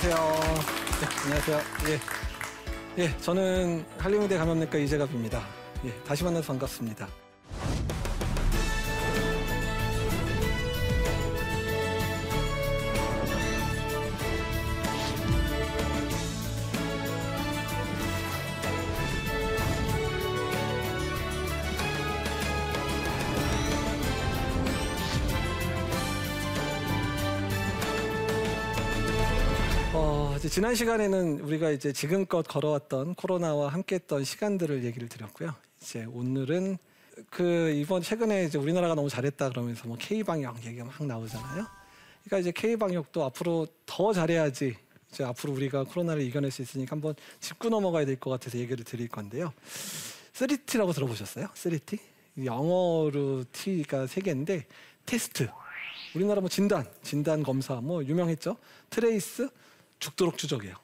네, 안녕하세요. 네, 안녕하세요. 예. 예, 저는 한림의대 감염내과 이재갑입니다. 예, 다시 만나서 반갑습니다. 이제 지난 시간에는 우리가 이제 지금껏 걸어왔던 코로나와 함께했던 시간들을 얘기를 드렸고요. 이제 오늘은 그 이번 최근에 이제 우리나라가 너무 잘했다 그러면서 뭐 K 방역 얘기가 막 나오잖아요. 그러니까 이제 K 방역도 앞으로 더 잘해야지 이제 앞으로 우리가 코로나를 이겨낼 수 있으니까 한번 짚고 넘어가야 될 것 같아서 얘기를 드릴 건데요. 3T라고 들어보셨어요? 3T? 영어로 T가 세 개인데 테스트. 우리나라 뭐 진단, 진단 검사 뭐 유명했죠. Trace, 죽도록 추적이에요.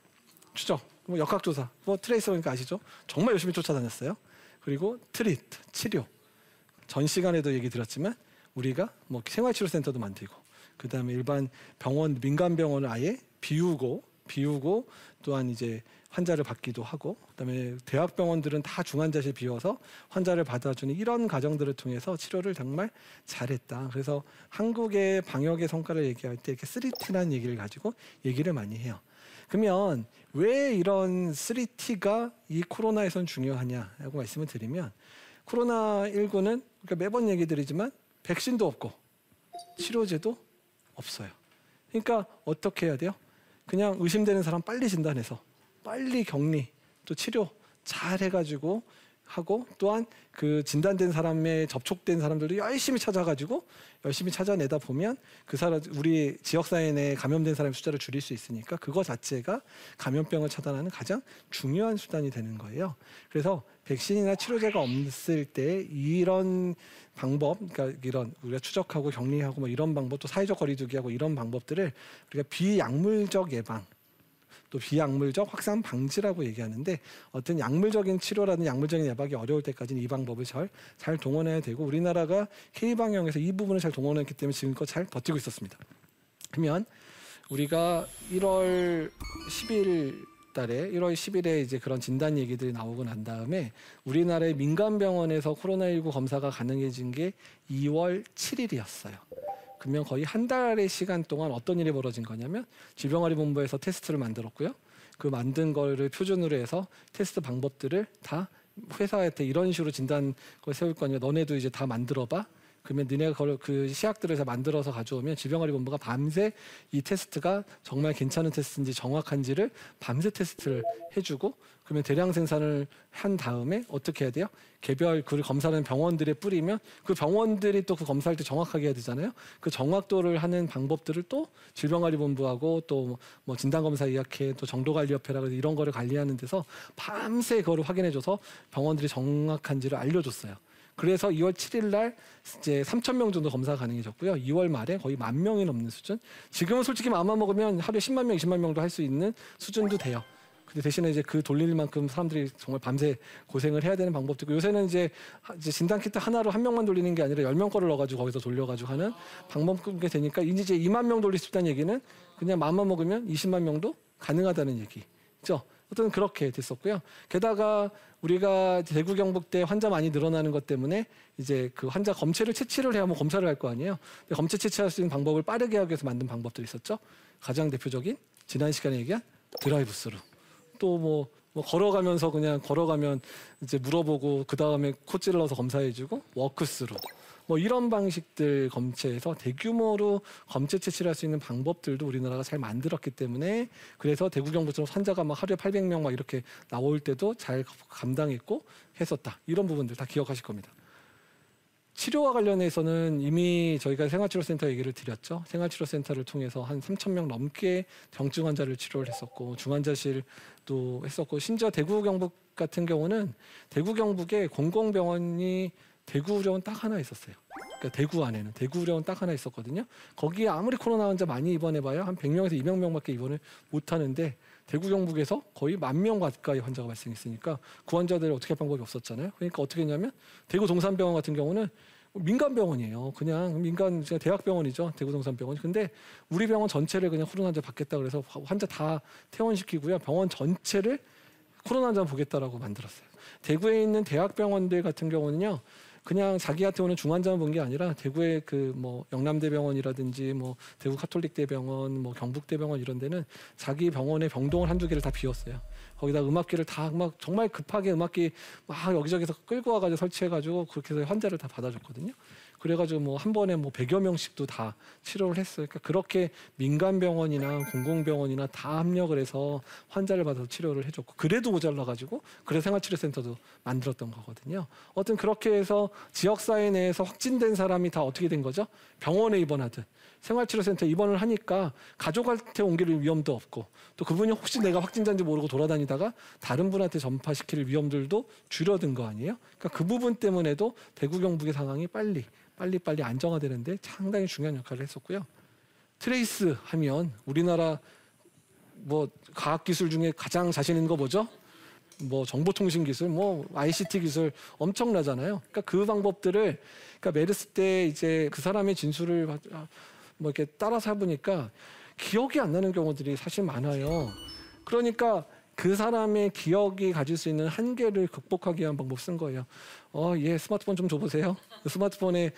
추적, 뭐 역학조사, 뭐 trace 그러니까 아시죠? 정말 열심히 쫓아다녔어요. 그리고 treat, 치료. 전 시간에도 얘기 드렸지만 우리가 뭐 생활치료센터도 만들고 그 다음에 일반 병원, 민간 병원을 아예 비우고 비우고 또한 이제 환자를 받기도 하고 그다음에 대학병원들은 다 중환자실 비워서 환자를 받아주는 이런 과정들을 통해서 치료를 정말 잘했다. 그래서 한국의 방역의 성과를 얘기할 때 이렇게 3T라는 얘기를 가지고 얘기를 많이 해요. 그러면 왜 이런 3T가 이 코로나에선 중요하냐라고 말씀을 드리면 코로나19는 그러니까 매번 얘기 드리지만 백신도 없고 치료제도 없어요. 그러니까 어떻게 해야 돼요? 그냥 의심되는 사람 빨리 진단해서 빨리 격리 또 치료 잘 해가지고 하고 또한 그 진단된 사람에 접촉된 사람들도 열심히 찾아가지고 열심히 찾아내다 보면 그 사람 우리 지역 사회 내에 감염된 사람의 숫자를 줄일 수 있으니까 그거 자체가 감염병을 차단하는 가장 중요한 수단이 되는 거예요. 그래서 백신이나 치료제가 없을 때 이런 방법, 그러니까 이런 우리가 추적하고 격리하고 뭐 이런 방법, 또 사회적 거리두기하고 이런 방법들을 우리가 비약물적 예방 또 비약물적 확산 방지라고 얘기하는데 어떤 약물적인 치료라든 약물적인 예방이 어려울 때까지는 이 방법을 잘, 잘 동원해야 되고 우리나라가 K방역에서 이 부분을 잘 동원했기 때문에 지금껏 잘 버티고 있었습니다. 그러면 우리가 1월 10일 달에 1월 10일에 이제 그런 진단 얘기들이 나오고 난 다음에 우리나라의 민간 병원에서 코로나19 검사가 가능해진 게 2월 7일이었어요. 그러면 거의 한 달의 시간 동안 어떤 일이 벌어진 거냐면 질병관리본부에서 테스트를 만들었고요. 그 만든 거를 표준으로 해서 테스트 방법들을 다 회사한테 이런 식으로 진단 걸 세울 거니까 너네도 이제 다 만들어봐. 그러면 너네가 그걸 그 시약들을 다 만들어서 가져오면 질병관리 본부가 밤새 이 테스트가 정말 괜찮은 테스트인지 정확한지를 밤새 테스트를 해주고 그러면 대량 생산을 한 다음에 어떻게 해야 돼요? 개별 그 검사하는 병원들에 뿌리면 그 병원들이 또 그 검사할 때 정확하게 해야 되잖아요. 그 정확도를 하는 방법들을 또 질병관리본부하고 또 뭐 진단검사 의학회 또 정도관리협회라고 이런 거를 관리하는 데서 밤새 그거를 확인해줘서 병원들이 정확한지를 알려줬어요. 그래서 2월 7일 날 이제 3천 명 정도 검사가 가능해졌고요. 2월 말에 거의 만 명이 넘는 수준. 지금은 솔직히 마음만 먹으면 하루에 10만 명, 20만 명도 할 수 있는 수준도 돼요. 근데 대신에 이제 그 돌릴 만큼 사람들이 정말 밤새 고생을 해야 되는 방법도 있고 요새는 이제 이제 진단 키트 하나로 한 명만 돌리는 게 아니라 열 명 거를 넣어가지고 거기서 돌려가지고 하는 방법이 되니까 이제 2만 명 돌릴 수 있다는 얘기는 그냥 마음만 먹으면 20만 명도 가능하다는 얘기죠. 어떤 그렇게 됐었고요. 게다가 우리가 대구 경북 때 환자 많이 늘어나는 것 때문에 이제 그 환자 검체를 채취를 해야 뭐 검사를 할 거 아니에요. 근데 검체 채취할 수 있는 방법을 빠르게 하기 위해서 만든 방법들이 있었죠. 가장 대표적인 지난 시간에 얘기한 드라이브 스루. 또뭐 뭐 걸어가면서 그냥 걸어가면 이제 물어보고 그 다음에 코 찔러서 검사해주고 walk-through 뭐 이런 방식들 검체에서 대규모로 검체 채취를 할 수 있는 방법들도 우리나라가 잘 만들었기 때문에 그래서 대구 경북처럼 환자가 막 하루에 800명 막 이렇게 나올 때도 잘 감당했고 했었다 이런 부분들 다 기억하실 겁니다. 치료와 관련해서는 이미 저희가 생활치료센터 얘기를 드렸죠. 생활치료센터를 통해서 한 3천 명 넘게 경증 환자를 치료를 했었고 중환자실도 했었고 심지어 대구 경북 같은 경우는 대구 경북에 공공병원이 대구의료원 딱 하나 있었어요. 그러니까 대구 안에는 대구의료원 딱 하나 있었거든요. 거기에 아무리 코로나 환자 많이 입원해봐야 한 100명에서 200명밖에 입원을 못 하는데 대구 경북에서 거의 만 명 가까이 환자가 발생했으니까 그 환자들 어떻게 할 방법이 없었잖아요. 그러니까 어떻게 했냐면 대구 동산병원 같은 경우는 민간 병원이에요. 그냥 민간 진짜 대학 병원이죠. 대구 동산병원. 근데 우리 병원 전체를 그냥 코로나 환자 받겠다 그래서 환자 다 퇴원시키고요. 병원 전체를 코로나 환자 보겠다라고 만들었어요. 대구에 있는 대학 병원들 같은 경우는요. 그냥 자기한테 오는 중환자만 본 게 아니라 대구의 그 뭐 영남대병원이라든지 뭐 대구 카톨릭대병원, 뭐 경북대병원 이런 데는 자기 병원의 병동을 한두 개를 다 비웠어요. 거기다 음악기를 다 막 정말 급하게 음악기 막 여기저기서 끌고 와가지고 설치해가지고 그렇게 해서 환자를 다 받아줬거든요. 그래가지고 뭐 한 번에 뭐 100여 명씩도 다 치료를 했어요. 그러니까 그렇게 민간 병원이나 공공병원이나 다 합력을 해서 환자를 받아서 치료를 해줬고 그래도 모자라가지고 그래서 생활치료센터도 만들었던 거거든요. 어떤 그렇게 해서 지역사회 내에서 확진된 사람이 다 어떻게 된 거죠? 병원에 입원하든 생활치료센터 입원을 하니까 가족한테 옮길 위험도 없고 또 그분이 혹시 내가 확진자인지 모르고 돌아다니다가 다른 분한테 전파시킬 위험들도 줄어든 거 아니에요? 그러니까 그 부분 때문에도 대구 경북의 상황이 빨리 빨리 빨리 안정화되는데 상당히 중요한 역할을 했었고요. Trace 하면 우리나라 뭐 과학 기술 중에 가장 자신 있는 거 뭐죠? 뭐 정보통신 기술, 뭐 ICT 기술 엄청나잖아요. 그러니까 그 방법들을 그러니까 메르스 때 이제 그 사람의 진술을 뭐 이렇게 따라서 해보니까 기억이 안 나는 경우들이 사실 많아요. 그러니까 그 사람의 기억이 가질 수 있는 한계를 극복하기 위한 방법 쓴 거예요. 어, 예, 스마트폰 좀 줘보세요. 그 스마트폰에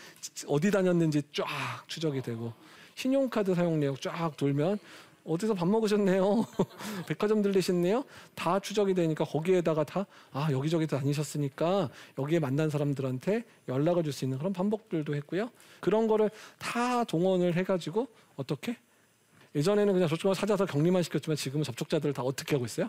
어디 다녔는지 쫙 추적이 되고 신용카드 사용 내역 쫙 돌면 어디서 밥 먹으셨네요. 백화점 들리셨네요. 다 추적이 되니까 거기에다가 다 아, 여기저기 다니셨으니까 여기에 만난 사람들한테 연락을 줄 수 있는 그런 방법들도 했고요. 그런 거를 다 동원을 해가지고 어떻게? 예전에는 그냥 저쪽을 찾아서 격리만 시켰지만 지금은 접촉자들을 다 어떻게 하고 있어요?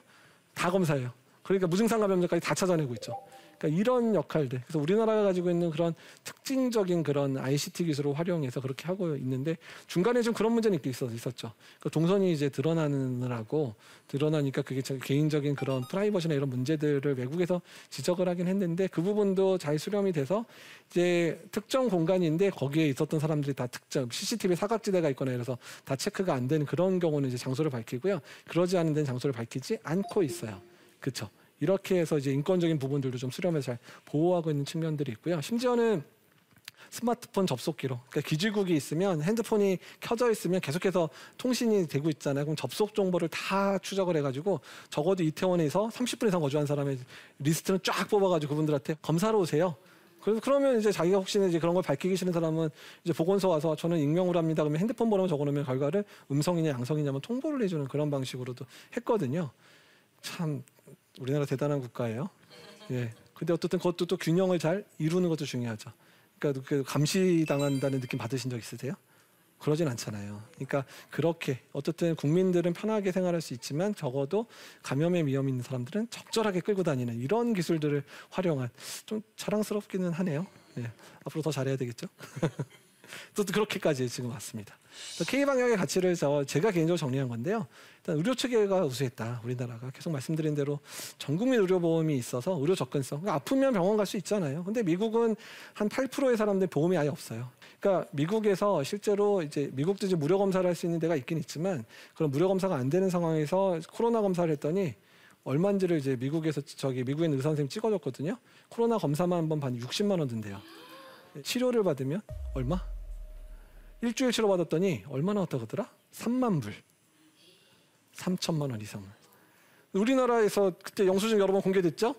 다 검사해요. 그러니까 무증상 감염자까지 다 찾아내고 있죠. 그러니까 이런 역할들. 그래서 우리나라가 가지고 있는 그런 특징적인 그런 ICT 기술을 활용해서 그렇게 하고 있는데 중간에 좀 그런 문제는 있어 있었죠. 그러니까 동선이 이제 드러나느라고 드러나니까 그게 개인적인 그런 프라이버시나 이런 문제들을 외국에서 지적을 하긴 했는데 그 부분도 잘 수렴이 돼서 이제 특정 공간인데 거기에 있었던 사람들이 다 특정 CCTV 사각지대가 있거나 이래서 다 체크가 안 되는 그런 경우는 이제 장소를 밝히고요. 그러지 않은 데는 장소를 밝히지 않고 있어요. 그렇죠. 이렇게 해서 이제 인권적인 부분들도 좀 수렴해서 잘 보호하고 있는 측면들이 있고요. 심지어는 스마트폰 접속기로 그러니까 기지국이 있으면 핸드폰이 켜져 있으면 계속해서 통신이 되고 있잖아요. 그럼 접속 정보를 다 추적을 해가지고 적어도 이태원에서 30분 이상 거주한 사람의 리스트는 쫙 뽑아가지고 그분들한테 검사로 오세요. 그래서 그러면 이제 자기가 혹시나 이제 그런 걸 밝히기 싫은 사람은 이제 보건소 와서 저는 익명으로 합니다. 그러면 핸드폰 번호 적어놓으면 결과를 음성이냐 양성이냐면 통보를 해주는 그런 방식으로도 했거든요. 참 우리나라 대단한 국가예요. 예. 근데 어떻든 그것도 또 균형을 잘 이루는 것도 중요하죠. 그러니까 그 감시당한다는 느낌 받으신 적 있으세요? 그러진 않잖아요. 그러니까 그렇게 어쨌든 국민들은 편하게 생활할 수 있지만 적어도 감염의 위험 있는 사람들은 적절하게 끌고 다니는 이런 기술들을 활용한 좀 자랑스럽기는 하네요. 예. 앞으로 더 잘해야 되겠죠. 또 그렇게까지 지금 왔습니다. K 방역의 가치를 저 제가 개인적으로 정리한 건데요. 일단 의료 체계가 우수했다. 우리나라가 계속 말씀드린 대로 전 국민 의료보험이 있어서 의료 접근성. 그러니까 아프면 병원 갈 수 있잖아요. 근데 미국은 한 8%의 사람들 보험이 아예 없어요. 그러니까 미국에서 실제로 이제 미국도 이제 무료 검사를 할 수 있는 데가 있긴 있지만 그런 무료 검사가 안 되는 상황에서 코로나 검사를 했더니 얼마인지를 이제 미국에서 저기 있는 의사 선생님 찍어줬거든요. 코로나 검사만 한 번 받으면 60만 원 든대요. 치료를 받으면 얼마? 일주일 치료받았더니 얼마 나 왔다고 하더라? 3만 불. 3천만 원 이상. 우리나라에서 그때 영수증 여러 번 공개됐죠?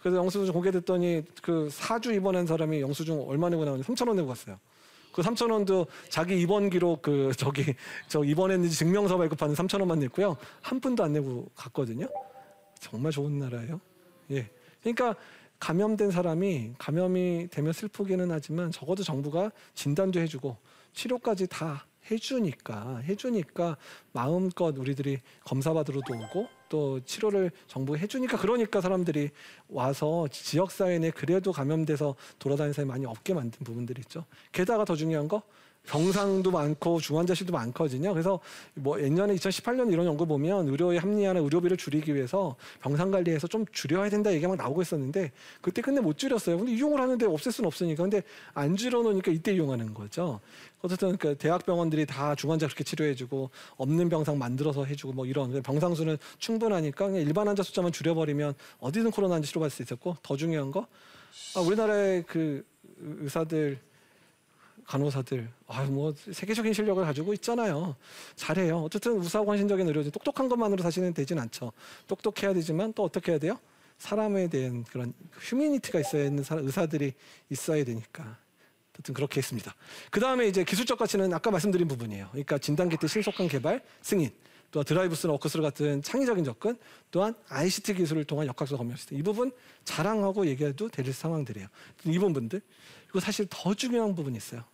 그래서 영수증 공개됐더니 그 4주 입원한 사람이 영수증 얼마 내고 나오냐? 3천 원 내고 갔어요. 그 3천 원도 자기 입원 기록 그 저기 저 입원했는지 증명서 발급하는 3천 원만 냈고요. 한 푼도 안 내고 갔거든요. 정말 좋은 나라예요. 예. 그러니까 감염된 사람이 감염이 되면 슬프기는 하지만 적어도 정부가 진단도 해주고 치료까지 다 해주니까 해주니까 마음껏 우리들이 검사 받으러도 오고 또 치료를 정부가 해주니까 그러니까 사람들이 와서 지역 사회 내 그래도 감염돼서 돌아다니는 사람이 많이 없게 만든 부분들이 있죠. 게다가 더 중요한 거 병상도 많고 중환자실도 많거든요. 그래서 뭐 예년에 2018년 이런 연구 보면 의료의 합리화나 의료비를 줄이기 위해서 병상 관리에서 좀 줄여야 된다 얘기가 막 나오고 있었는데 그때 근데 못 줄였어요. 근데 이용을 하는데 없앨 수는 없으니까. 근데 안 줄여놓으니까 이때 이용하는 거죠. 어쨌든 그 대학병원들이 다 중환자 그렇게 치료해주고 없는 병상 만들어서 해주고 뭐 이런 병상 수는 충분하니까 그냥 일반 환자 숫자만 줄여버리면 어디든 코로나 환자 치료받을 수 있었고 더 중요한 거 아, 우리나라의 그 의사들 간호사들 아뭐 세계적인 실력을 가지고 있잖아요. 잘해요. 어쨌든 우수하고 헌신적인 의료진 똑똑한 것만으로 사실은 되진 않죠. 똑똑해야 되지만 또 어떻게 해야 돼요? 사람에 대한 그런 humanity가 있어야 있는 의사들이 있어야 되니까. 어쨌든 그렇게 했습니다. 그 다음에 이제 기술적 가치는 아까 말씀드린 부분이에요. 그러니까 진단키트 신속한 개발, 승인, 또 드라이브스나 워크스루 같은 창의적인 접근, 또한 ICT 기술을 통한 역학적 검열 시스템. 이 부분 자랑하고 얘기해도 될 상황들이에요. 이 부분들. 그리고 사실 더 중요한 부분이 있어요.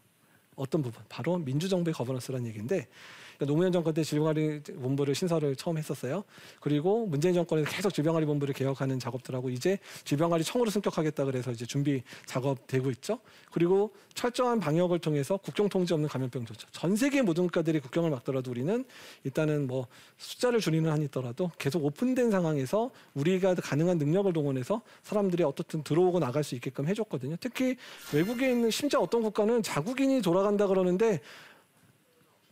어떤 부분? 바로 민주정부의 거버넌스라는 얘기인데 그러니까 노무현 정권 때 질병관리 본부를 신설을 처음 했었어요. 그리고 문재인 정권에서 계속 질병관리 본부를 개혁하는 작업들하고 이제 질병관리 청으로 승격하겠다 그래서 이제 준비 작업 되고 있죠. 그리고 철저한 방역을 통해서 국경 통제 없는 감염병 조처. 전 세계 모든 국가들이 국경을 막더라도 우리는 일단은 뭐 숫자를 줄이는 한이 있더라도 계속 오픈된 상황에서 우리가 가능한 능력을 동원해서 사람들이 어떻든 들어오고 나갈 수 있게끔 해줬거든요. 특히 외국에 있는 심지어 어떤 국가는 자국인이 돌아간다 그러는데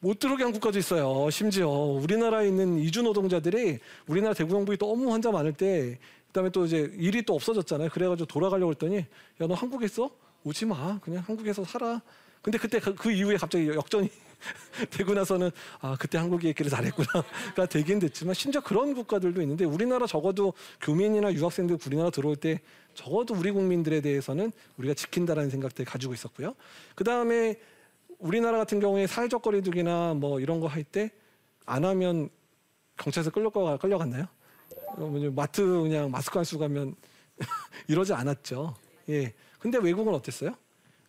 못 들어오게 한 국가도 있어요. 심지어 우리나라에 있는 이주 노동자들이 우리나라 대구경북이 너무 환자 많을 때 그다음에 또 이제 일이 또 없어졌잖아요. 그래가지고 돌아가려고 했더니 야 너 한국에 있어? 오지 마. 그냥 한국에서 살아. 근데 그때 그, 그 이후에 갑자기 역전이 되고 나서는 아 그때 한국이 있기를 잘했구나가 되긴 됐지만 심지어 그런 국가들도 있는데 우리나라 적어도 교민이나 유학생들 우리나라 들어올 때 적어도 우리 국민들에 대해서는 우리가 지킨다라는 생각들 가지고 있었고요. 그 다음에 우리나라 같은 경우에 사회적 거리두기나 뭐 이런 거 할 때 안 하면 경찰서 끌려가 끌려갔나요? 마트 그냥 마스크 안 쓰고 가면 이러지 않았죠. 예. 근데 외국은 어땠어요?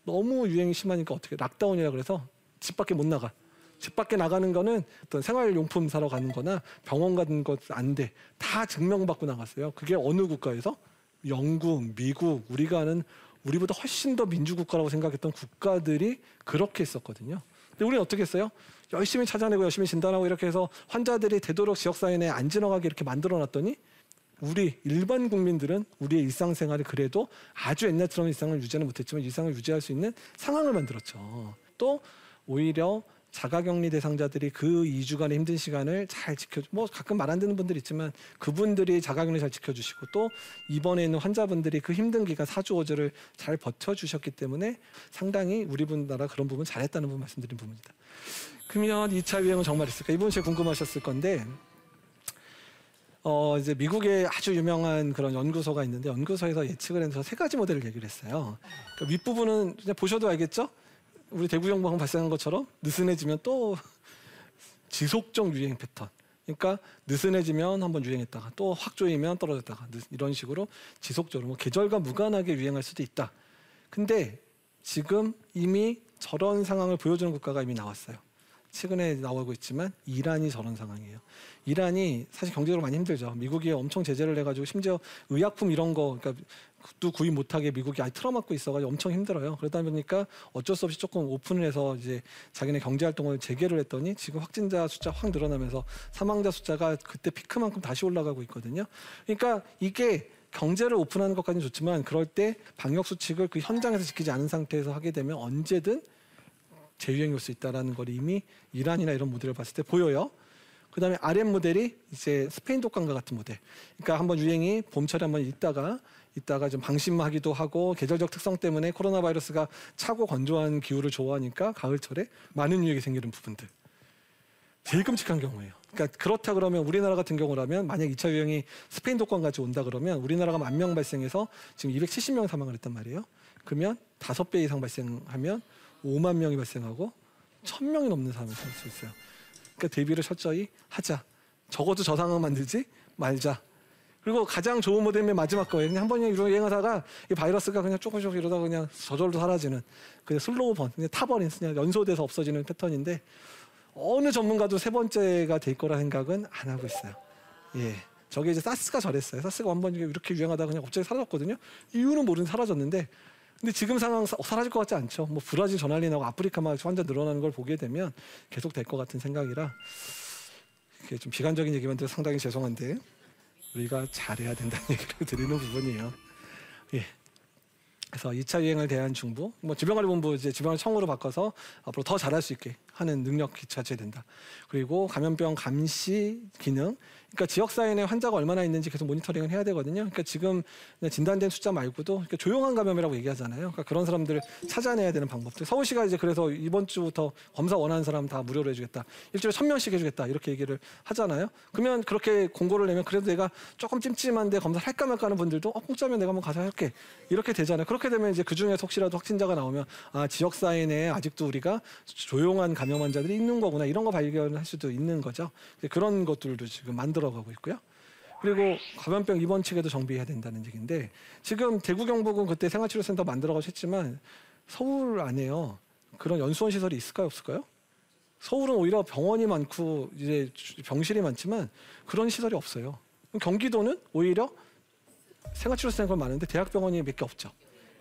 너무 유행이 심하니까 어떻게 락다운이라 그래서 집 밖에 못 나가. 집 밖에 나가는 거는 어떤 생활용품 사러 가는 거나 병원 가는 것 안 돼. 다 증명받고 나갔어요. 그게 어느 국가에서? 영국, 미국, 우리가 아는 우리보다 훨씬 더 민주국가라고 생각했던 국가들이 그렇게 했었거든요. 근데 우리는 어떻게 했어요? 열심히 찾아내고 열심히 진단하고 이렇게 해서 환자들이 되도록 지역사회 내에 안 지나가게 이렇게 만들어 놨더니 우리 일반 국민들은 우리의 일상생활이 그래도 아주 옛날처럼 일상을 유지는 못했지만 일상을 유지할 수 있는 상황을 만들었죠. 또 오히려 자가격리 대상자들이 그 2주간의 힘든 시간을 잘 지켜, 뭐 가끔 말 안 듣는 분들 있지만 그분들이 자가격리 잘 지켜주시고 또 입원해 있는 환자분들이 그 힘든 기간 4주 5주를 잘 버텨주셨기 때문에 상당히 우리 분나라 그런 부분 잘했다는 부분 말씀드린 부분입니다. 그러면 2차 유행은 정말 있을까? 이분 제일 궁금하셨을 건데 어, 이제 미국에 아주 유명한 그런 연구소가 있는데 연구소에서 예측을 해서 세 가지 모델을 얘기를 했어요. 그러니까 윗부분은 그냥 보셔도 알겠죠? 우리 대구 경보항 발생한 것처럼 느슨해지면 또 지속적 유행 패턴. 그러니까 느슨해지면 한번 유행했다가 또 확 조이면 떨어졌다가 이런 식으로 지속적으로 뭐 계절과 무관하게 유행할 수도 있다. 근데 지금 이미 저런 상황을 보여주는 국가가 이미 나왔어요. 최근에 나오고 있지만 이란이 저런 상황이에요. 이란이 사실 경제적으로 많이 힘들죠. 미국이 엄청 제재를 해가지고 심지어 의약품 이런 거, 그러니까 또 구입 못하게 미국이 아예 틀어막고 있어가지고 엄청 힘들어요. 그러다 보니까 어쩔 수 없이 조금 오픈을 해서 이제 자기네 경제 활동을 재개를 했더니 지금 확진자 숫자 확 늘어나면서 사망자 숫자가 그때 피크만큼 다시 올라가고 있거든요. 그러니까 이게 경제를 오픈하는 것까지는 좋지만 그럴 때 방역 수칙을 그 현장에서 지키지 않은 상태에서 하게 되면 언제든 재유행이 올 수 있다라는 걸 이미 이란이나 이런 모델을 봤을 때 보여요. 그 다음에 RM 모델이 이제 스페인 독감과 같은 모델. 그러니까 한번 유행이 봄철에 한번 있다가 있다가 좀 방심하기도 하고 계절적 특성 때문에 코로나 바이러스가 차고 건조한 기후를 좋아하니까 가을철에 많은 유행이 생기는 부분들. 제일 끔찍한 경우예요. 그러니까 그렇다 그러면 우리나라 같은 경우라면 만약 2차 유행이 스페인 독감까지 온다 그러면 우리나라가 만 명 발생해서 지금 270명 사망을 했단 말이에요. 그러면 다섯 배 이상 발생하면 5만 명이 발생하고 1000명이 넘는 사람이 살수 있어요. 그러니까 대비를 철저히 하자. 적어도 저 상황 만들지 말자. 그리고 가장 좋은 모델이 마지막 거예요. 그냥 한 번 유행하다가 이 바이러스가 그냥 조금씩 이러다가 그냥 저절로 사라지는 그냥 slow burn, 그냥 타버린, 그냥 연소돼서 없어지는 패턴인데 어느 전문가도 세 번째가 될 거라 생각은 안 하고 있어요. 예. 저게 이제 사스가 저랬어요. 사스가 한 번 이렇게 유행하다가 그냥 갑자기 사라졌거든요. 이유는 모르는 사라졌는데 근데 지금 상황 사라질 것 같지 않죠. 뭐 브라질 전환이 나고 아프리카만 환자 늘어나는 걸 보게 되면 계속 될 것 같은 생각이라 이게 좀 비관적인 얘기만 들어 상당히 죄송한데 우리가 잘해야 된다는 얘기를 드리는 부분이에요. 예. 그래서 2차 유행을 대한 중부, 뭐 질병관리본부 이제 질병을 청으로 바꿔서 앞으로 더 잘할 수 있게 하는 능력 기차해야 된다. 그리고 감염병 감시 기능. 그러니까 지역 사회 내 환자가 얼마나 있는지 계속 모니터링을 해야 되거든요. 그러니까 지금 진단된 숫자 말고도 조용한 감염이라고 얘기하잖아요. 그러니까 그런 사람들을 찾아내야 되는 방법들. 서울시가 이제 그래서 이번 주부터 검사 원하는 사람 다 무료로 해주겠다. 일주일에 천 명씩 해주겠다. 이렇게 얘기를 하잖아요. 그러면 그렇게 공고를 내면 그래도 내가 조금 찜찜한데 검사를 할까 말까 하는 분들도 어, 공짜면 내가 한번 가서 할게. 이렇게 되잖아요. 그렇게 되면 이제 그 중에 혹시라도 확진자가 나오면 아, 지역 사회 내에 아직도 우리가 조용한 감염 환자들이 있는 거구나. 이런 거 발견할 수도 있는 거죠. 그런 것들도 지금 만들어 들어가고 있고요. 그리고 감염병 입원 체계도 정비해야 된다는 얘기인데 지금 대구 경북은 그때 생활치료센터 만들어가지고 했지만 서울 안에요. 그런 연수원 시설이 있을까요, 없을까요? 서울은 오히려 병원이 많고 이제 병실이 많지만 그런 시설이 없어요. 경기도는 오히려 생활치료센터가 많은데 대학병원이 몇 개 없죠.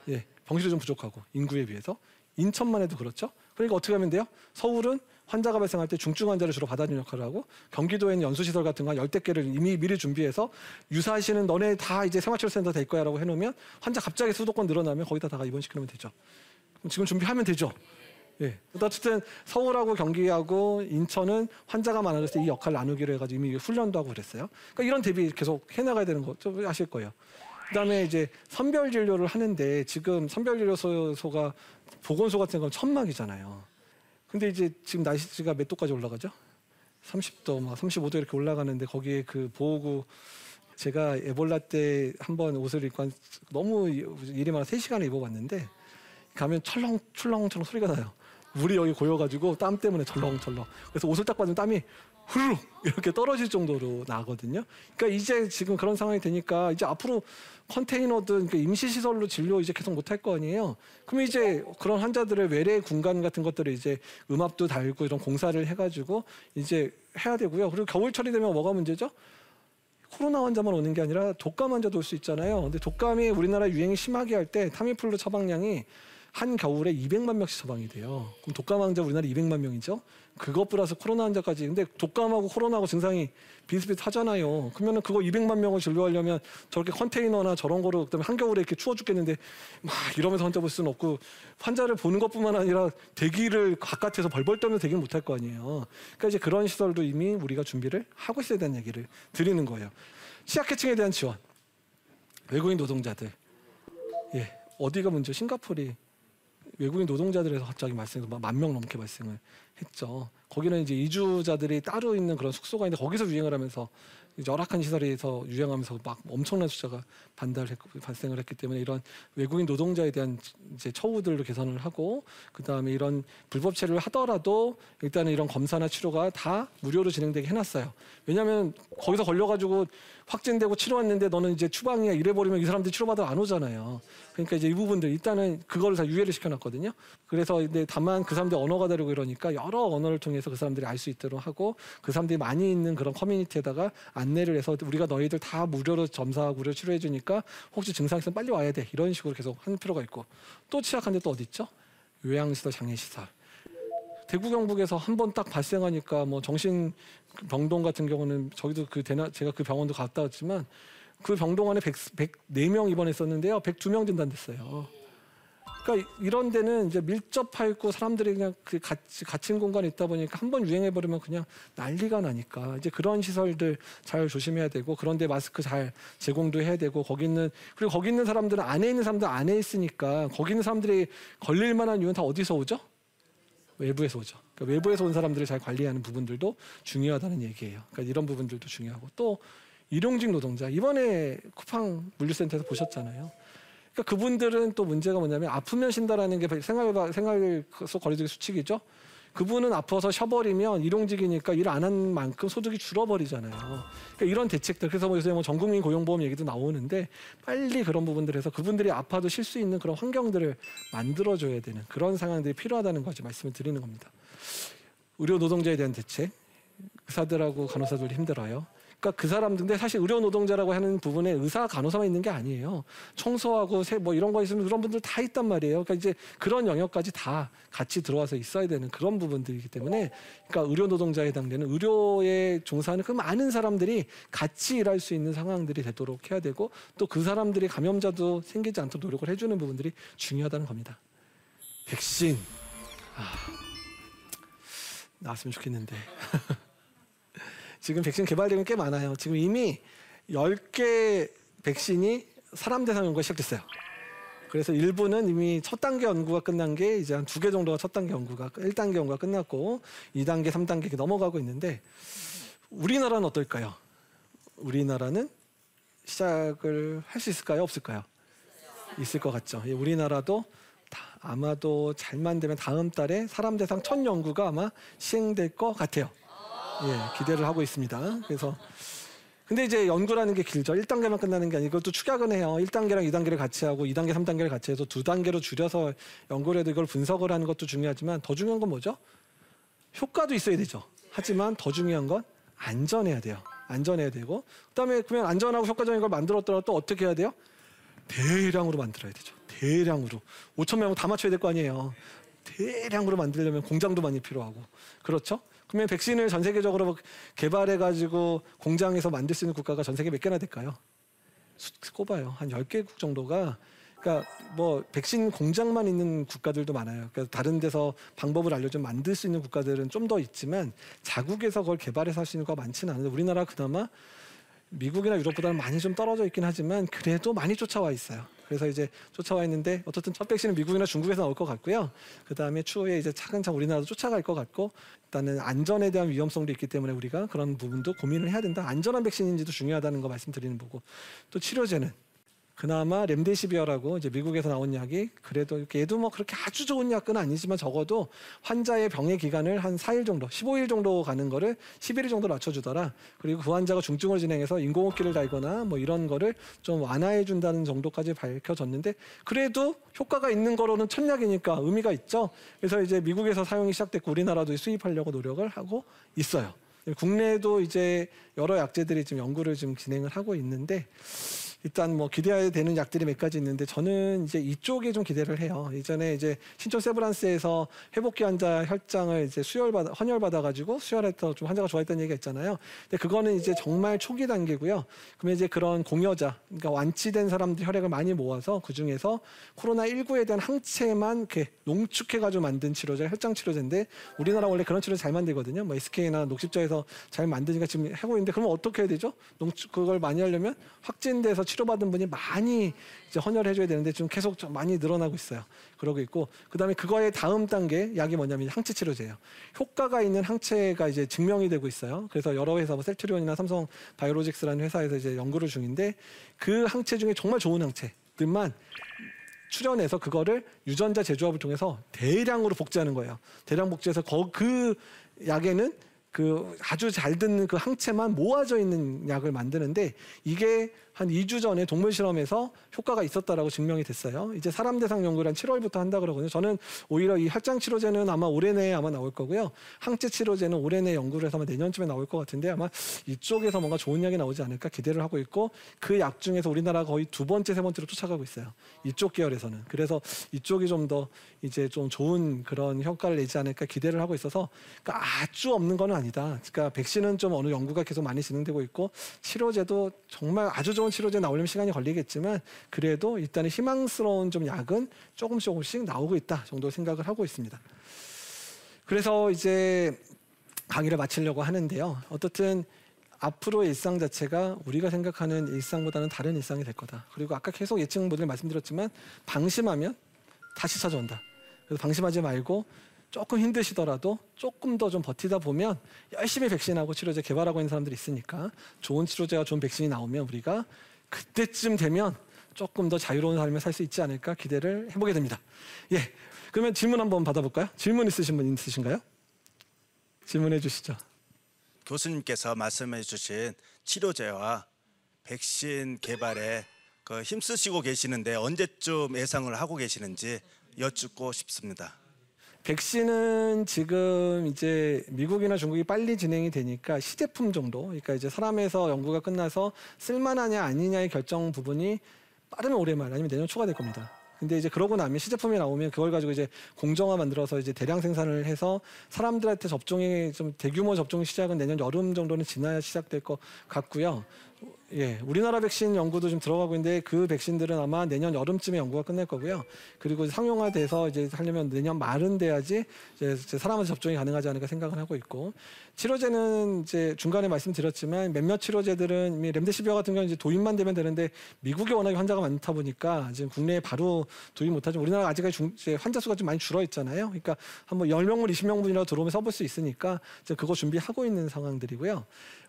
예, 병실이 좀 부족하고 인구에 비해서 인천만 해도 그렇죠. 그러니까 어떻게 하면 돼요? 서울은 환자가 발생할 때 중증 환자를 주로 받아주는 역할을 하고 경기도에는 연수시설 같은 거 열댓 개를 이미 미리 준비해서 유사시는 너네 다 이제 생활치료센터 될 거야 라고 해놓으면 환자 갑자기 수도권 늘어나면 거기다 다가 입원시키면 되죠. 지금 준비하면 되죠. 예. 어쨌든 서울하고 경기하고 인천은 환자가 때이 역할 나누기로 해가지고 이미 훈련도 하고 그랬어요. 그러니까 이런 대비 계속 해나가야 되는 거 좀 아실 거예요. 그다음에 이제 선별 진료를 하는데 지금 선별 진료소가 보건소 같은 건 천막이잖아요. 근데 이제 지금 날씨가 몇 도까지 올라가죠? 30도, 막 35도 이렇게 올라가는데 거기에 그 보호구 제가 에볼라 때 한번 옷을 입고 한 너무 일이 많아 3시간을 입어봤는데 가면 철렁 출렁철렁 소리가 나요. 물이 여기 고여가지고 땀 때문에 철렁철렁. 그래서 옷을 딱 받으면 땀이 후루룩 이렇게 떨어질 정도로 나거든요. 그러니까 이제 지금 그런 상황이 되니까 이제 앞으로 컨테이너든 그 임시시설로 진료 이제 계속 못 할 거 아니에요. 그럼 이제 그런 환자들의 외래 공간 같은 것들을 이제 음압도 달고 이런 공사를 해가지고 이제 해야 되고요. 그리고 겨울철이 되면 뭐가 문제죠? 코로나 환자만 오는 게 아니라 독감 환자도 올 수 있잖아요. 근데 독감이 우리나라 유행이 심하게 할 때 타미플루 처방량이 한 겨울에 200만 명씩 처방이 돼요. 그럼 독감 환자 우리나라 200만 명이죠. 그것 플러스 코로나 환자까지. 근데 독감하고 코로나하고 증상이 비슷비슷하잖아요. 그러면은 그거 200만 명을 진료하려면 저렇게 컨테이너나 저런 거로 그다음에 한겨울에 이렇게 추워 죽겠는데 막 이러면서 환자 볼 수는 없고 환자를 보는 것뿐만 아니라 대기를 바깥에서 벌벌 떨면서 대기를 못할 거 아니에요. 그러니까 이제 그런 시설도 이미 우리가 준비를 하고 있어야 되는 얘기를 드리는 거예요. 취약계층에 대한 지원. 외국인 노동자들. 예. 어디가 문제? 싱가폴이 외국인 노동자들에서 갑자기 발생해서 만 명 넘게 발생을 했죠. 거기는 이제 이주자들이 따로 있는 그런 숙소가 있는데 거기서 유행을 하면서 열악한 시설에서 유행하면서 막 엄청난 숫자가 반달했고 발생을 했기 때문에 이런 외국인 노동자에 대한 이제 처우들을 개선을 하고 그 다음에 이런 불법 체류를 하더라도 일단은 이런 검사나 치료가 다 무료로 진행되게 해놨어요. 왜냐하면 거기서 걸려가지고 확진되고 치료했는데 너는 이제 추방이야 이래버리면 이 사람들이 치료받아 안 오잖아요. 그러니까 이제 이 부분들 일단은 그거를 다 유예를 시켜놨거든요. 그래서 근데 다만 그 사람들 언어가 다르고 이러니까 여러 언어를 통해서 그 사람들이 알 수 있도록 하고 그 사람들이 많이 있는 그런 커뮤니티에다가 안내를 해서 우리가 너희들 다 무료로 점사하고 무료 치료해 주니까 혹시 증상 있으면 빨리 와야 돼 이런 식으로 계속 하는 필요가 있고 또 취약한 데 또 어디 있죠? 요양시설, 장애시설. 대구 경북에서 한 번 딱 발생하니까 뭐 정신 병동 같은 경우는 저기도 그 대나 제가 그 병원도 갔다 왔지만 그 병동 안에 100, 104명 입원했었는데요. 102명 진단됐어요. 그러니까 이런 데는 이제 밀접하고 사람들이 그냥 그 같이 갇힌 공간에 있다 보니까 한 번 유행해 버리면 그냥 난리가 나니까 이제 그런 시설들 잘 조심해야 되고 그런데 마스크 잘 제공도 해야 되고 거기 있는 그리고 거기 있는 사람들은 안에 있는 사람들 안에 있으니까 거기 있는 사람들이 걸릴 만한 이유는 다 어디서 오죠? 외부에서 오죠. 그러니까 외부에서 온 사람들을 잘 관리하는 부분들도 중요하다는 얘기예요. 그러니까 이런 부분들도 중요하고 또 일용직 노동자 이번에 쿠팡 물류센터에서 보셨잖아요. 그러니까 그분들은 또 문제가 뭐냐면 아프면 쉰다라는 게 생활 생활 속 거리두기 수칙이죠. 그분은 아파서 쉬어버리면 일용직이니까 일 안 한 만큼 소득이 줄어버리잖아요. 그러니까 이런 대책들 그래서 뭐 요새 뭐 전국민 고용보험 얘기도 나오는데 빨리 그런 부분들에서 그분들이 아파도 쉴 수 있는 그런 환경들을 만들어줘야 되는 그런 상황들이 필요하다는 거지 말씀을 드리는 겁니다. 의료 노동자에 대한 대책 의사들하고 간호사들이 힘들어요. 그러니까 그 사람들 근데 사실 의료 노동자라고 하는 부분에 의사 간호사만 있는 게 아니에요. 청소하고 세, 뭐 이런 거 있으면 그런 분들 다 있단 말이에요. 그러니까 이제 그런 영역까지 다 같이 들어와서 있어야 되는 그런 부분들이기 때문에 그러니까 의료 노동자에 해당되는 의료에 종사하는 그 많은 사람들이 같이 일할 수 있는 상황들이 되도록 해야 되고 또 그 사람들이 감염자도 생기지 않도록 노력을 해주는 부분들이 중요하다는 겁니다. 백신. 아. 나왔으면 좋겠는데. 지금 백신 개발되는 꽤 많아요. 지금 이미 10개 백신이 사람 대상 연구가 시작됐어요. 그래서 일부는 이미 첫 단계 연구가 끝난 게 이제 한 두 개 정도가 첫 단계 연구가 1단계 연구가 끝났고 2단계, 3단계 이렇게 넘어가고 있는데 우리나라는 어떨까요? 우리나라는 시작을 할 수 있을까요? 없을까요? 있을 것 같죠. 예, 우리나라도 다 아마도 잘만 되면 다음 달에 사람 대상 첫 연구가 아마 시행될 것 같아요. 예, 기대를 하고 있습니다. 그래서 근데 이제 연구라는 게 길죠. 1단계만 끝나는 게 아니고 이것도 축약은 해요. 1단계랑 2단계를 같이 하고 2단계, 3단계를 같이 해서 두 단계로 줄여서 연구를 해도 이걸 분석을 하는 것도 중요하지만 더 중요한 건 뭐죠? 효과도 있어야 되죠. 하지만 더 중요한 건 안전해야 돼요. 안전해야 되고 그다음에 그러면 안전하고 효과적인 걸 만들었더라도 또 어떻게 해야 돼요? 대량으로 만들어야 되죠. 대량으로 5천 명 다 맞춰야 될 거 아니에요. 대량으로 만들려면 공장도 많이 필요하고 그렇죠? 그러면 백신을 전 세계적으로 개발해 가지고 공장에서 만들 수 있는 국가가 전 세계 몇 개나 될까요? 수- 꼽아요. 한 10개국 정도가 그러니까 뭐 백신 공장만 있는 국가들도 많아요. 그러니까 다른 데서 방법을 알려줘 만들 수 있는 국가들은 좀 더 있지만 자국에서 그걸 개발해서 할 수 있는 국가가 많지는 않은데 우리나라 그나마 미국이나 유럽보다는 많이 좀 떨어져 있긴 하지만 그래도 많이 쫓아와 있어요. 그래서 이제 쫓아와 있는데 어떻든 첫 백신은 미국이나 중국에서 나올 것 같고요. 그 다음에 추후에 이제 차근차근 우리나라도 쫓아갈 것 같고 일단은 안전에 대한 위험성도 있기 때문에 우리가 그런 부분도 고민을 해야 된다. 안전한 백신인지도 중요하다는 거 말씀드리는 거고 또 치료제는 그나마 렘데시비어라고 이제 미국에서 나온 약이 그래도 이렇게 얘도 뭐 그렇게 아주 좋은 약은 아니지만 적어도 환자의 병의 기간을 한 4일 정도, 15일 정도 가는 거를 11일 정도 낮춰주더라. 그리고 그 환자가 중증을 진행해서 인공호흡기를 달거나 뭐 이런 거를 좀 완화해 준다는 정도까지 밝혀졌는데 그래도 효과가 있는 거로는 첫 약이니까 의미가 있죠. 그래서 이제 미국에서 사용이 시작됐고 우리나라도 수입하려고 노력을 하고 있어요. 국내에도 이제 여러 약제들이 지금 연구를 지금 진행을 하고 있는데 일단 뭐 기대해야 되는 약들이 몇 가지 있는데 저는 이제 이쪽에 좀 기대를 해요. 이전에 이제 신촌 세브란스에서 회복기 환자 혈장을 이제 수혈 받아 헌혈 받아 가지고 수혈해서 좀 환자가 좋아했다는 얘기가 있잖아요. 근데 그거는 이제 정말 초기 단계고요. 그러면 이제 그런 공여자, 그러니까 완치된 사람들 혈액을 많이 모아서 그 중에서 코로나 19에 대한 항체만 이렇게 농축해 가지고 만든 치료제, 혈장 치료제인데 우리나라 원래 그런 치료 잘 만들거든요. 뭐 SK나 녹십자에서 잘 만드니까 지금 하고 있는데 그러면 어떻게 해야 되죠? 농축 그걸 많이 하려면 확진돼서 치료받은 분이 많이 이제 헌혈해줘야 되는데 지금 계속 좀 많이 늘어나고 있어요. 그러고 있고 그다음에 그거의 다음 단계 약이 뭐냐면 항체 치료제예요. 효과가 있는 항체가 이제 증명이 되고 있어요. 그래서 여러 회사 뭐 셀트리온이나 삼성 바이오로직스라는 회사에서 이제 연구를 중인데 그 항체 중에 정말 좋은 항체들만 출연해서 그거를 유전자 제조합을 통해서 대량으로 복제하는 거예요. 대량 복제해서 거- 그 약에는 그 아주 잘 듣는 그 항체만 모아져 있는 약을 만드는데 이게 한 2주 전에 동물 실험에서 효과가 있었다라고 증명이 됐어요. 이제 사람 대상 연구를 한 7월부터 한다 그러거든요. 저는 오히려 이 혈장 치료제는 아마 올해 내에 아마 나올 거고요. 항체 치료제는 올해 내에 연구를 해서 아마 내년쯤에 나올 것 같은데 아마 이쪽에서 뭔가 좋은 약이 나오지 않을까 기대를 하고 있고 그 약 중에서 우리나라가 거의 두 번째 세 번째로 쫓아가고 있어요. 이쪽 계열에서는. 그래서 이쪽이 좀 더 이제 좀 좋은 그런 효과를 내지 않을까 기대를 하고 있어서 그러니까 아주 없는 건 아니다. 그러니까 백신은 좀 어느 연구가 계속 많이 진행되고 있고 치료제도 정말 아주 좋은 치료제 나오려면 시간이 걸리겠지만 그래도 일단은 희망스러운 좀 약은 조금씩 조금씩 나오고 있다 정도 생각을 하고 있습니다. 그래서 이제 강의를 마치려고 하는데요. 어떻든 앞으로의 일상 자체가 우리가 생각하는 일상보다는 다른 일상이 될 거다. 그리고 아까 계속 예측 모델 말씀드렸지만 방심하면 다시 찾아온다. 그래서 방심하지 말고 조금 힘드시더라도 조금 더 좀 버티다 보면 열심히 백신하고 치료제 개발하고 있는 사람들이 있으니까 좋은 치료제와 좋은 백신이 나오면 우리가 그때쯤 되면 조금 더 자유로운 삶을 살 수 있지 않을까 기대를 해보게 됩니다. 예. 그러면 질문 한번 받아볼까요? 질문 있으신 분 있으신가요? 질문해 주시죠. 교수님께서 말씀해 주신 치료제와 백신 개발에 그 힘쓰시고 계시는데 언제쯤 예상을 하고 계시는지 여쭙고 싶습니다. 백신은 지금 이제 미국이나 중국이 빨리 진행이 되니까 시제품 정도, 그러니까 이제 사람에서 연구가 끝나서 쓸만하냐 아니냐의 결정 부분이 빠르면 올해 말 아니면 내년 초가 될 겁니다. 근데 이제 그러고 나면 시제품이 나오면 그걸 가지고 이제 공정화 만들어서 이제 대량 생산을 해서 사람들한테 접종이 좀 대규모 접종 시작은 내년 여름 정도는 지나야 시작될 것 같고요. 예, 우리나라 백신 연구도 좀 들어가고 있는데 그 백신들은 아마 내년 여름쯤에 연구가 끝날 거고요. 그리고 상용화돼서 이제 하려면 내년 말은 돼야지 이제 사람한테 접종이 가능하지 않을까 생각을 하고 있고 치료제는 이제 중간에 말씀드렸지만 몇몇 치료제들은 이미 렘데시비어 같은 경우는 이제 도입만 되면 되는데 미국에 워낙에 환자가 많다 보니까 지금 국내에 바로 도입 못하죠. 우리나라 아직까지 중, 이제 환자 수가 좀 많이 줄어 있잖아요. 그러니까 한뭐 10명분, 20명분이라도 들어오면 써볼 수 있으니까 이제 그거 준비하고 있는 상황들이고요.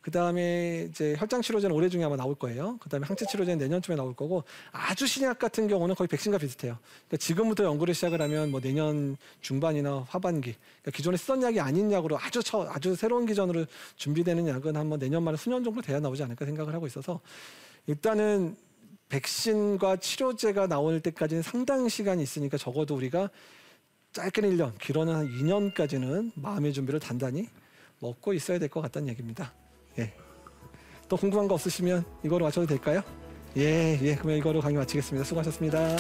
그 다음에 이제 혈장 치료제는 올해 중에 아마 나올 거예요. 그 다음에 항체 치료제는 내년쯤에 나올 거고 아주 신약 같은 경우는 거의 백신과 비슷해요. 그러니까 지금부터 연구를 시작을 하면 뭐 내년 중반이나 하반기 그러니까 기존에 쓰던 약이 아닌 약으로 아주 처, 아주 새로 운 기전으로 준비되는 약은 한번 내년 말에 수년 정도 돼야 나오지 않을까 생각을 하고 있어서 일단은 백신과 치료제가 나올 때까지는 상당 시간이 있으니까 적어도 우리가 짧게는 1년, 길어는 한 2년까지는 마음의 준비를 단단히 먹고 있어야 될 것 같다는 얘기입니다. 예. 또 궁금한 거 없으시면 이거로 맞춰도 될까요? 예, 예. 그러면 이거로 강의 마치겠습니다. 수고하셨습니다.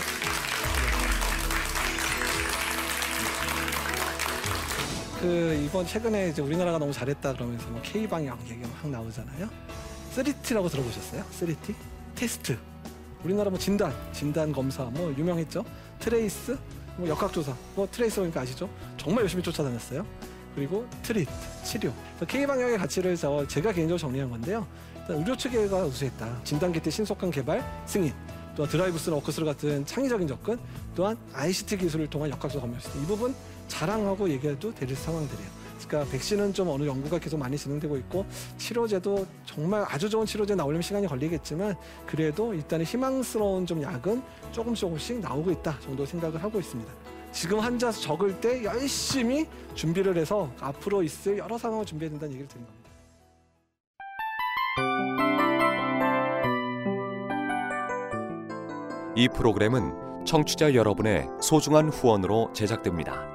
그 이번 최근에 이제 우리나라가 너무 잘했다 그러면서 뭐 K 방역 얘기가 막 나오잖아요. 3T라고 들어보셨어요? 3T? 테스트. 우리나라 뭐 진단, 진단 검사 뭐 유명했죠. Trace, 뭐 역학조사. 뭐 trace 그러니까 아시죠? 정말 열심히 쫓아다녔어요. 그리고 treat, 치료. K 방역의 가치를 저 제가 개인적으로 정리한 건데요. 일단 의료 체계가 우수했다. 진단키트 신속한 개발, 승인. 또한 드라이브스나 워크스루 같은 창의적인 접근, 또한 ICT 기술을 통한 역학조사 검역 시스템. 이 부분 자랑하고 얘기해도 될 상황들이에요. 그러니까 백신은 좀 어느 연구가 계속 많이 진행되고 있고 치료제도 정말 아주 좋은 치료제 나오려면 시간이 걸리겠지만 그래도 일단은 희망스러운 좀 약은 조금 조금씩 나오고 있다 정도 생각을 하고 있습니다. 지금 환자 수 적을 때 열심히 준비를 해서 앞으로 있을 여러 상황을 준비해야 된다는 얘기를 드린 겁니다. 이 프로그램은 청취자 여러분의 소중한 후원으로 제작됩니다.